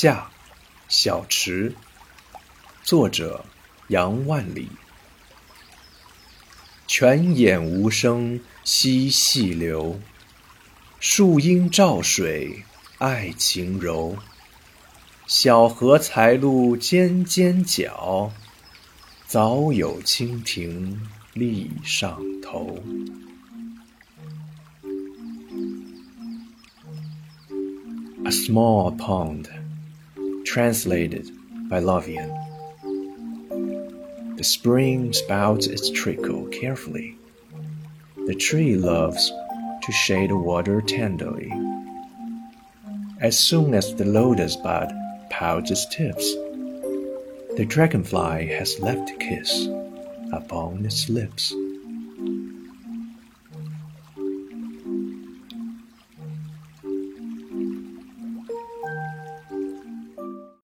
夏，小池。作者：杨万里。泉眼无声惜细流，树阴照水爱晴柔。小荷才露尖尖角，早有蜻蜓立上头。A small pond, translated by Lovian. The spring spouts its trickle carefully. The tree loves to shade the water tenderly. As soon as the lotus bud pouts its tips, the dragonfly has left a kiss upon its lips.